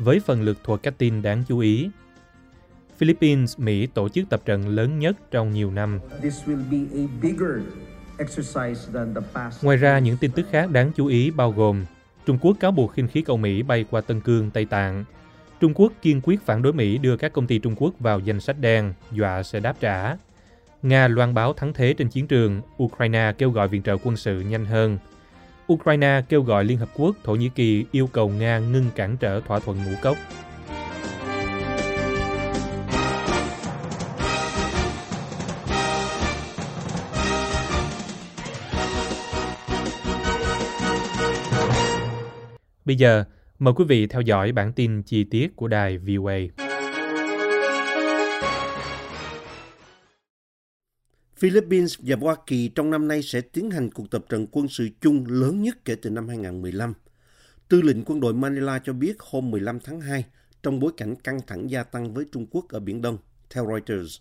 với phần lược thuộc các tin đáng chú ý. Philippines, Mỹ tổ chức tập trận lớn nhất trong nhiều năm. This will be a bigger exercise than the past. Ngoài ra, những tin tức khác đáng chú ý bao gồm Trung Quốc cáo buộc khinh khí cầu Mỹ bay qua Tân Cương, Tây Tạng. Trung Quốc kiên quyết phản đối Mỹ đưa các công ty Trung Quốc vào danh sách đen, dọa sẽ đáp trả. Nga loan báo thắng thế trên chiến trường, Ukraine kêu gọi viện trợ quân sự nhanh hơn. Ukraine kêu gọi Liên Hợp Quốc, Thổ Nhĩ Kỳ yêu cầu Nga ngưng cản trở thỏa thuận ngũ cốc. Bây giờ, mời quý vị theo dõi bản tin chi tiết của đài VOA. Philippines và Hoa Kỳ trong năm nay sẽ tiến hành cuộc tập trận quân sự chung lớn nhất kể từ năm 2015. Tư lệnh quân đội Manila cho biết hôm 15 tháng 2 trong bối cảnh căng thẳng gia tăng với Trung Quốc ở Biển Đông, theo Reuters.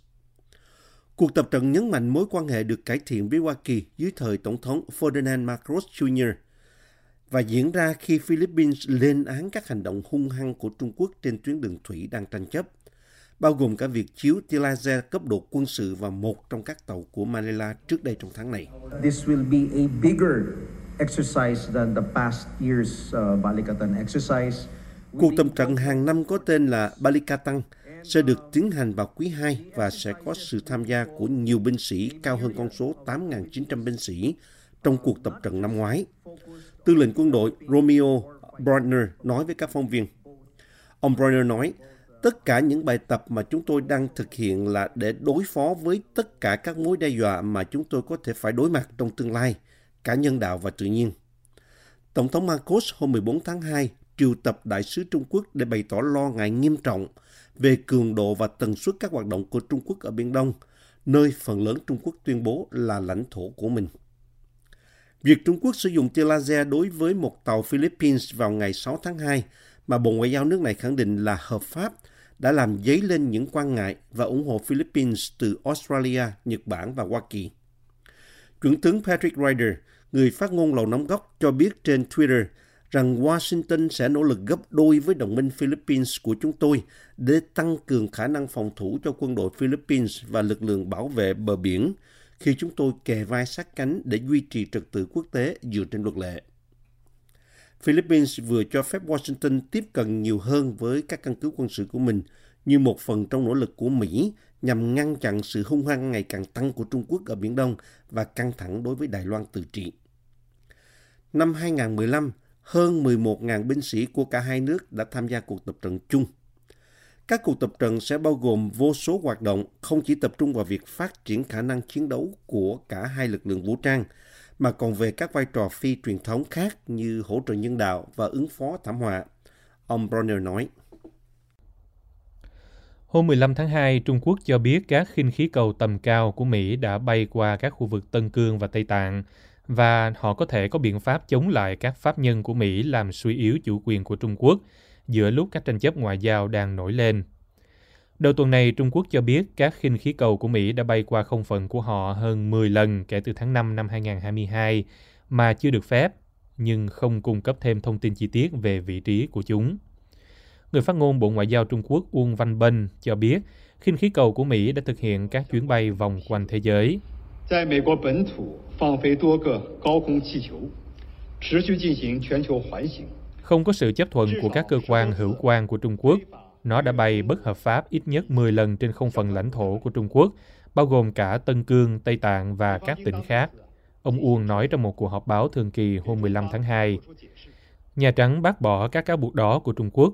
Cuộc tập trận nhấn mạnh mối quan hệ được cải thiện với Hoa Kỳ dưới thời Tổng thống Ferdinand Marcos Jr. và diễn ra khi Philippines lên án các hành động hung hăng của Trung Quốc trên tuyến đường thủy đang tranh chấp bao gồm cả việc chiếu tia laser cấp độ quân sự vào một trong các tàu của Manila trước đây trong tháng này. This will be a bigger exercise than the past year's uh, Balikatan exercise. Cuộc tập trận hàng năm có tên là Balikatan sẽ được tiến hành vào quý 2 và sẽ có sự tham gia của nhiều binh sĩ cao hơn con số 8.900 binh sĩ trong cuộc tập trận năm ngoái. Tư lệnh quân đội Romeo Brodner nói với các phóng viên. Ông Brodner nói, tất cả những bài tập mà chúng tôi đang thực hiện là để đối phó với tất cả các mối đe dọa mà chúng tôi có thể phải đối mặt trong tương lai, cả nhân đạo và tự nhiên. Tổng thống Marcos hôm 14 tháng 2 triệu tập đại sứ Trung Quốc để bày tỏ lo ngại nghiêm trọng về cường độ và tần suất các hoạt động của Trung Quốc ở Biển Đông, nơi phần lớn Trung Quốc tuyên bố là lãnh thổ của mình. Việc Trung Quốc sử dụng tia laser đối với một tàu Philippines vào ngày 6 tháng 2 mà Bộ Ngoại giao nước này khẳng định là hợp pháp đã làm dấy lên những quan ngại và ủng hộ Philippines từ Australia, Nhật Bản và Hoa Kỳ. Chuẩn tướng Patrick Ryder, người phát ngôn Lầu Năm Góc, cho biết trên Twitter rằng Washington sẽ nỗ lực gấp đôi với đồng minh Philippines của chúng tôi để tăng cường khả năng phòng thủ cho quân đội Philippines và lực lượng bảo vệ bờ biển khi chúng tôi kề vai sát cánh để duy trì trật tự quốc tế dựa trên luật lệ. Philippines vừa cho phép Washington tiếp cận nhiều hơn với các căn cứ quân sự của mình như một phần trong nỗ lực của Mỹ nhằm ngăn chặn sự hung hăng ngày càng tăng của Trung Quốc ở Biển Đông và căng thẳng đối với Đài Loan tự trị. Năm 2015, hơn 11.000 binh sĩ của cả hai nước đã tham gia cuộc tập trận chung. Các cuộc tập trận sẽ bao gồm vô số hoạt động không chỉ tập trung vào việc phát triển khả năng chiến đấu của cả hai lực lượng vũ trang, mà còn về các vai trò phi truyền thống khác như hỗ trợ nhân đạo và ứng phó thảm họa. Ông Bronner nói. Hôm 15 tháng 2, Trung Quốc cho biết các khinh khí cầu tầm cao của Mỹ đã bay qua các khu vực Tân Cương và Tây Tạng và họ có thể có biện pháp chống lại các pháp nhân của Mỹ làm suy yếu chủ quyền của Trung Quốc giữa lúc các tranh chấp ngoại giao đang nổi lên. Đầu tuần này, Trung Quốc cho biết các khinh khí cầu của Mỹ đã bay qua không phận của họ hơn 10 lần kể từ tháng 5 năm 2022 mà chưa được phép, nhưng không cung cấp thêm thông tin chi tiết về vị trí của chúng. Người phát ngôn Bộ Ngoại giao Trung Quốc Uông Văn Bân cho biết khinh khí cầu của Mỹ đã thực hiện các chuyến bay vòng quanh thế giới. Không có sự chấp thuận của các cơ quan hữu quan của Trung Quốc, nó đã bay bất hợp pháp ít nhất 10 lần trên không phận lãnh thổ của Trung Quốc, bao gồm cả Tân Cương, Tây Tạng và các tỉnh khác. Ông Uông nói trong một cuộc họp báo thường kỳ hôm 15 tháng 2. Nhà Trắng bác bỏ các cáo buộc đó của Trung Quốc.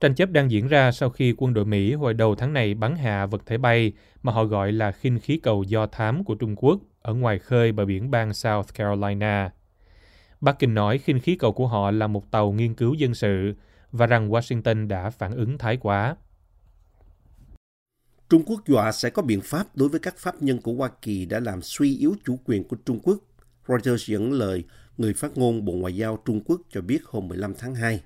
Tranh chấp đang diễn ra sau khi quân đội Mỹ hồi đầu tháng này bắn hạ vật thể bay mà họ gọi là khinh khí cầu do thám của Trung Quốc ở ngoài khơi bờ biển bang South Carolina. Bắc Kinh nói khinh khí cầu của họ là một tàu nghiên cứu dân sự và rằng Washington đã phản ứng thái quá. Trung Quốc dọa sẽ có biện pháp đối với các pháp nhân của Hoa Kỳ đã làm suy yếu chủ quyền của Trung Quốc. Reuters dẫn lời người phát ngôn Bộ Ngoại giao Trung Quốc cho biết hôm 15 tháng 2.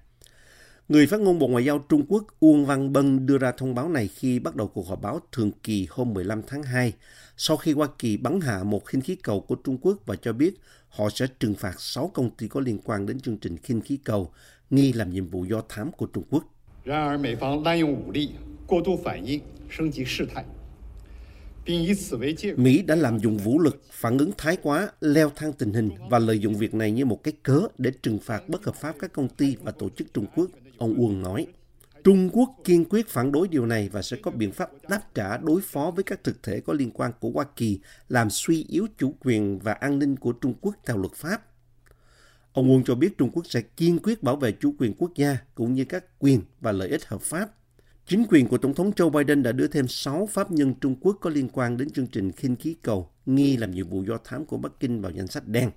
Người phát ngôn Bộ Ngoại giao Trung Quốc Uông Văn Bân đưa ra thông báo này khi bắt đầu cuộc họp báo thường kỳ hôm 15 tháng 2, sau khi Hoa Kỳ bắn hạ một khinh khí cầu của Trung Quốc và cho biết họ sẽ trừng phạt 6 công ty có liên quan đến chương trình khinh khí cầu, nghi làm nhiệm vụ do thám của Trung Quốc. Mỹ đã làm dùng vũ lực, phản ứng thái quá, leo thang tình hình và lợi dụng việc này như một cái cớ để trừng phạt bất hợp pháp các công ty và tổ chức Trung Quốc ông Uông nói. Trung Quốc kiên quyết phản đối điều này và sẽ có biện pháp đáp trả đối phó với các thực thể có liên quan của Hoa Kỳ, làm suy yếu chủ quyền và an ninh của Trung Quốc theo luật pháp. Ông Uông cho biết Trung Quốc sẽ kiên quyết bảo vệ chủ quyền quốc gia cũng như các quyền và lợi ích hợp pháp. Chính quyền của Tổng thống Joe Biden đã đưa thêm 6 pháp nhân Trung Quốc có liên quan đến chương trình khinh khí cầu nghi làm nhiệm vụ do thám của Bắc Kinh vào danh sách đen.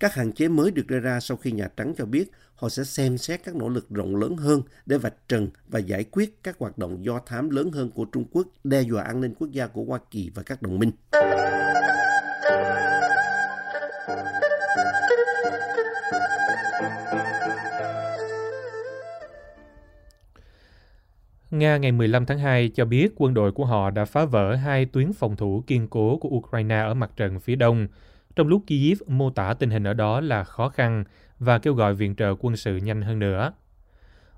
Các hạn chế mới được đưa ra sau khi Nhà Trắng cho biết họ sẽ xem xét các nỗ lực rộng lớn hơn để vạch trần và giải quyết các hoạt động do thám lớn hơn của Trung Quốc đe dọa an ninh quốc gia của Hoa Kỳ và các đồng minh. Nga ngày 15 tháng 2 cho biết quân đội của họ đã phá vỡ hai tuyến phòng thủ kiên cố của Ukraine ở mặt trận phía đông, trong lúc Kyiv mô tả tình hình ở đó là khó khăn và kêu gọi viện trợ quân sự nhanh hơn nữa.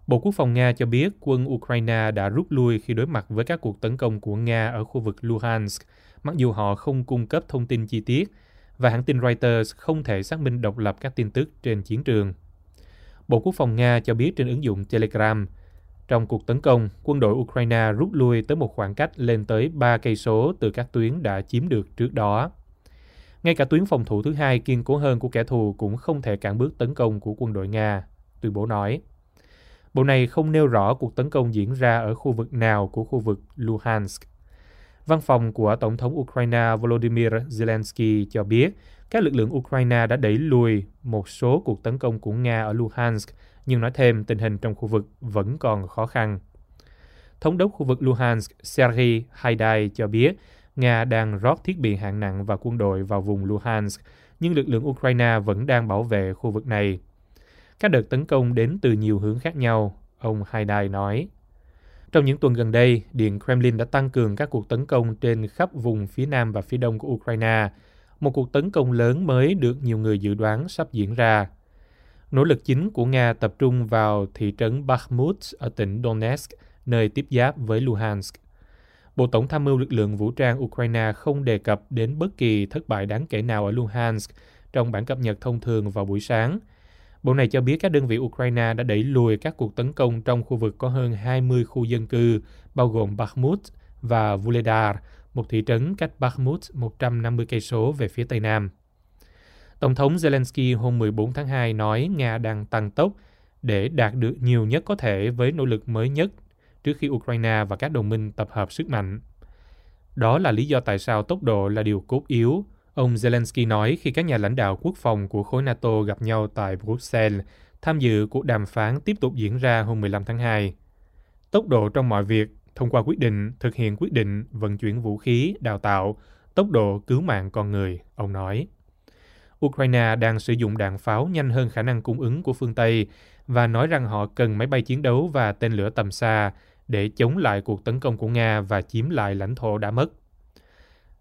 Bộ Quốc phòng Nga cho biết quân Ukraine đã rút lui khi đối mặt với các cuộc tấn công của Nga ở khu vực Luhansk, mặc dù họ không cung cấp thông tin chi tiết và hãng tin Reuters không thể xác minh độc lập các tin tức trên chiến trường. Bộ Quốc phòng Nga cho biết trên ứng dụng Telegram, trong cuộc tấn công, quân đội Ukraine rút lui tới một khoảng cách lên tới 3 cây số từ các tuyến đã chiếm được trước đó. Ngay cả tuyến phòng thủ thứ hai kiên cố hơn của kẻ thù cũng không thể cản bước tấn công của quân đội Nga, tuyên bố nói. Bộ này không nêu rõ cuộc tấn công diễn ra ở khu vực nào của khu vực Luhansk. Văn phòng của Tổng thống Ukraine Volodymyr Zelensky cho biết các lực lượng Ukraine đã đẩy lùi một số cuộc tấn công của Nga ở Luhansk, nhưng nói thêm tình hình trong khu vực vẫn còn khó khăn. Thống đốc khu vực Luhansk Sergei Haidai cho biết Nga đang rót thiết bị hạng nặng và quân đội vào vùng Luhansk, nhưng lực lượng Ukraine vẫn đang bảo vệ khu vực này. Các đợt tấn công đến từ nhiều hướng khác nhau, ông Haidai nói. Trong những tuần gần đây, Điện Kremlin đã tăng cường các cuộc tấn công trên khắp vùng phía nam và phía đông của Ukraine, một cuộc tấn công lớn mới được nhiều người dự đoán sắp diễn ra. Nỗ lực chính của Nga tập trung vào thị trấn Bakhmut ở tỉnh Donetsk, nơi tiếp giáp với Luhansk. Bộ Tổng tham mưu lực lượng vũ trang Ukraine không đề cập đến bất kỳ thất bại đáng kể nào ở Luhansk trong bản cập nhật thông thường vào buổi sáng. Bộ này cho biết các đơn vị Ukraine đã đẩy lùi các cuộc tấn công trong khu vực có hơn 20 khu dân cư, bao gồm Bakhmut và Vuledar, một thị trấn cách Bakhmut 150 cây số về phía tây nam. Tổng thống Zelensky hôm 14 tháng 2 nói Nga đang tăng tốc để đạt được nhiều nhất có thể với nỗ lực mới nhất trước khi Ukraine và các đồng minh tập hợp sức mạnh. Đó là lý do tại sao tốc độ là điều cốt yếu, ông Zelensky nói khi các nhà lãnh đạo quốc phòng của khối NATO gặp nhau tại Bruxelles, tham dự cuộc đàm phán tiếp tục diễn ra hôm 15 tháng 2. Tốc độ trong mọi việc, thông qua quyết định, thực hiện quyết định, vận chuyển vũ khí, đào tạo, tốc độ cứu mạng con người, ông nói. Ukraine đang sử dụng đạn pháo nhanh hơn khả năng cung ứng của phương Tây và nói rằng họ cần máy bay chiến đấu và tên lửa tầm xa để chống lại cuộc tấn công của Nga và chiếm lại lãnh thổ đã mất.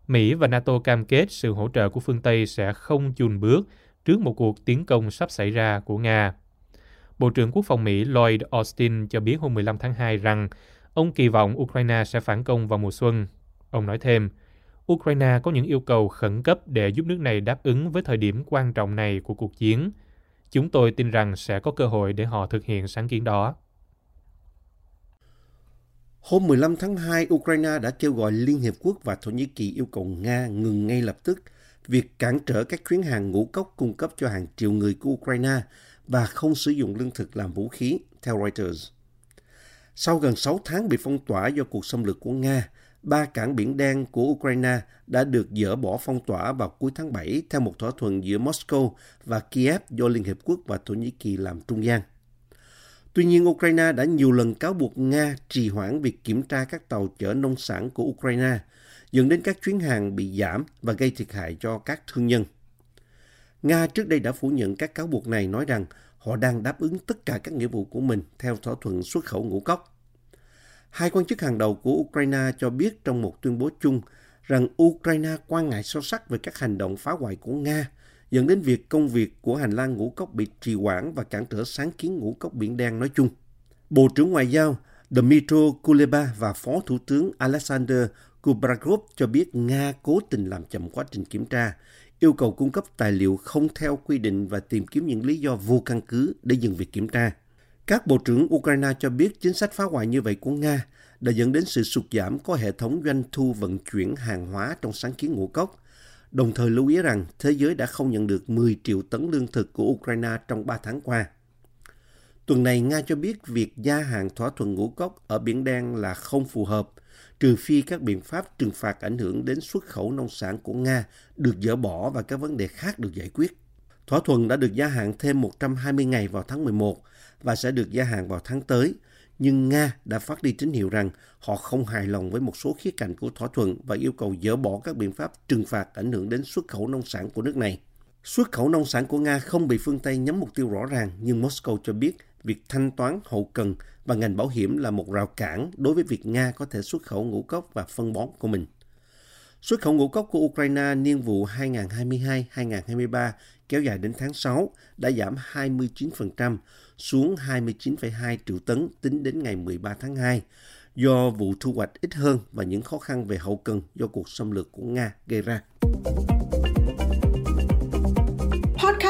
Mỹ và NATO cam kết sự hỗ trợ của phương Tây sẽ không chùn bước trước một cuộc tiến công sắp xảy ra của Nga. Bộ trưởng Quốc phòng Mỹ Lloyd Austin cho biết hôm 15 tháng 2 rằng ông kỳ vọng Ukraine sẽ phản công vào mùa xuân. Ông nói thêm, Ukraine có những yêu cầu khẩn cấp để giúp nước này đáp ứng với thời điểm quan trọng này của cuộc chiến. Chúng tôi tin rằng sẽ có cơ hội để họ thực hiện sáng kiến đó. Hôm 15 tháng 2, Ukraine đã kêu gọi Liên Hiệp Quốc và Thổ Nhĩ Kỳ yêu cầu Nga ngừng ngay lập tức việc cản trở các chuyến hàng ngũ cốc cung cấp cho hàng triệu người của Ukraine và không sử dụng lương thực làm vũ khí, theo Reuters. Sau gần 6 tháng bị phong tỏa do cuộc xâm lược của Nga, ba cảng biển đen của Ukraine đã được dỡ bỏ phong tỏa vào cuối tháng 7 theo một thỏa thuận giữa Moscow và Kiev do Liên Hiệp Quốc và Thổ Nhĩ Kỳ làm trung gian. Tuy nhiên, Ukraine đã nhiều lần cáo buộc Nga trì hoãn việc kiểm tra các tàu chở nông sản của Ukraine, dẫn đến các chuyến hàng bị giảm và gây thiệt hại cho các thương nhân. Nga trước đây đã phủ nhận các cáo buộc này nói rằng họ đang đáp ứng tất cả các nghĩa vụ của mình theo thỏa thuận xuất khẩu ngũ cốc. Hai quan chức hàng đầu của Ukraine cho biết trong một tuyên bố chung rằng Ukraine quan ngại sâu sắc về các hành động phá hoại của Nga, dẫn đến việc công việc của hành lang ngũ cốc bị trì hoãn và cản trở sáng kiến ngũ cốc Biển Đen nói chung. Bộ trưởng Ngoại giao Dmitry Kuleba và Phó Thủ tướng Alexander Kubrakov cho biết Nga cố tình làm chậm quá trình kiểm tra, yêu cầu cung cấp tài liệu không theo quy định và tìm kiếm những lý do vô căn cứ để dừng việc kiểm tra. Các bộ trưởng Ukraine cho biết chính sách phá hoại như vậy của Nga đã dẫn đến sự sụt giảm có hệ thống doanh thu vận chuyển hàng hóa trong sáng kiến ngũ cốc, đồng thời lưu ý rằng thế giới đã không nhận được 10 triệu tấn lương thực của Ukraine trong 3 tháng qua. Tuần này, Nga cho biết việc gia hạn thỏa thuận ngũ cốc ở Biển Đen là không phù hợp, trừ phi các biện pháp trừng phạt ảnh hưởng đến xuất khẩu nông sản của Nga được dỡ bỏ và các vấn đề khác được giải quyết. Thỏa thuận đã được gia hạn thêm 120 ngày vào tháng 11 và sẽ được gia hạn vào tháng tới, nhưng Nga đã phát đi tín hiệu rằng họ không hài lòng với một số khía cạnh của thỏa thuận và yêu cầu dỡ bỏ các biện pháp trừng phạt ảnh hưởng đến xuất khẩu nông sản của nước này. Xuất khẩu nông sản của Nga không bị phương Tây nhắm mục tiêu rõ ràng, nhưng Moscow cho biết việc thanh toán hậu cần và ngành bảo hiểm là một rào cản đối với việc Nga có thể xuất khẩu ngũ cốc và phân bón của mình. Xuất khẩu ngũ cốc của Ukraine niên vụ 2022-2023 kéo dài đến tháng 6 đã giảm 29% xuống 29,2 triệu tấn tính đến ngày 13 tháng 2 do vụ thu hoạch ít hơn và những khó khăn về hậu cần do cuộc xâm lược của Nga gây ra.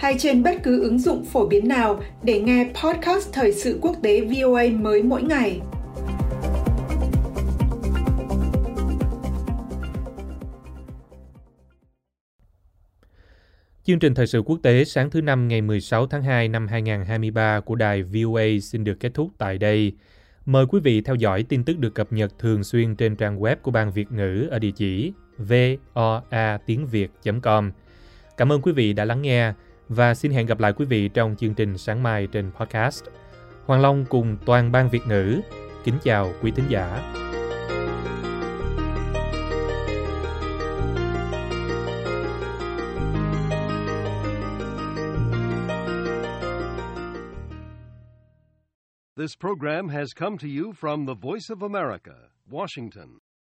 hay trên bất cứ ứng dụng phổ biến nào để nghe podcast Thời sự quốc tế VOA mới mỗi ngày. Chương trình thời sự quốc tế sáng thứ Năm ngày 16 tháng 2 năm 2023 của đài VOA xin được kết thúc tại đây. Mời quý vị theo dõi tin tức được cập nhật thường xuyên trên trang web của Ban Việt ngữ ở địa chỉ voa tiếng việt.com. Cảm ơn quý vị đã lắng nghe và xin hẹn gặp lại quý vị trong chương trình sáng mai trên podcast. Hoàng Long cùng toàn ban Việt ngữ kính chào quý thính giả. This program has come to you from the Voice of America, Washington.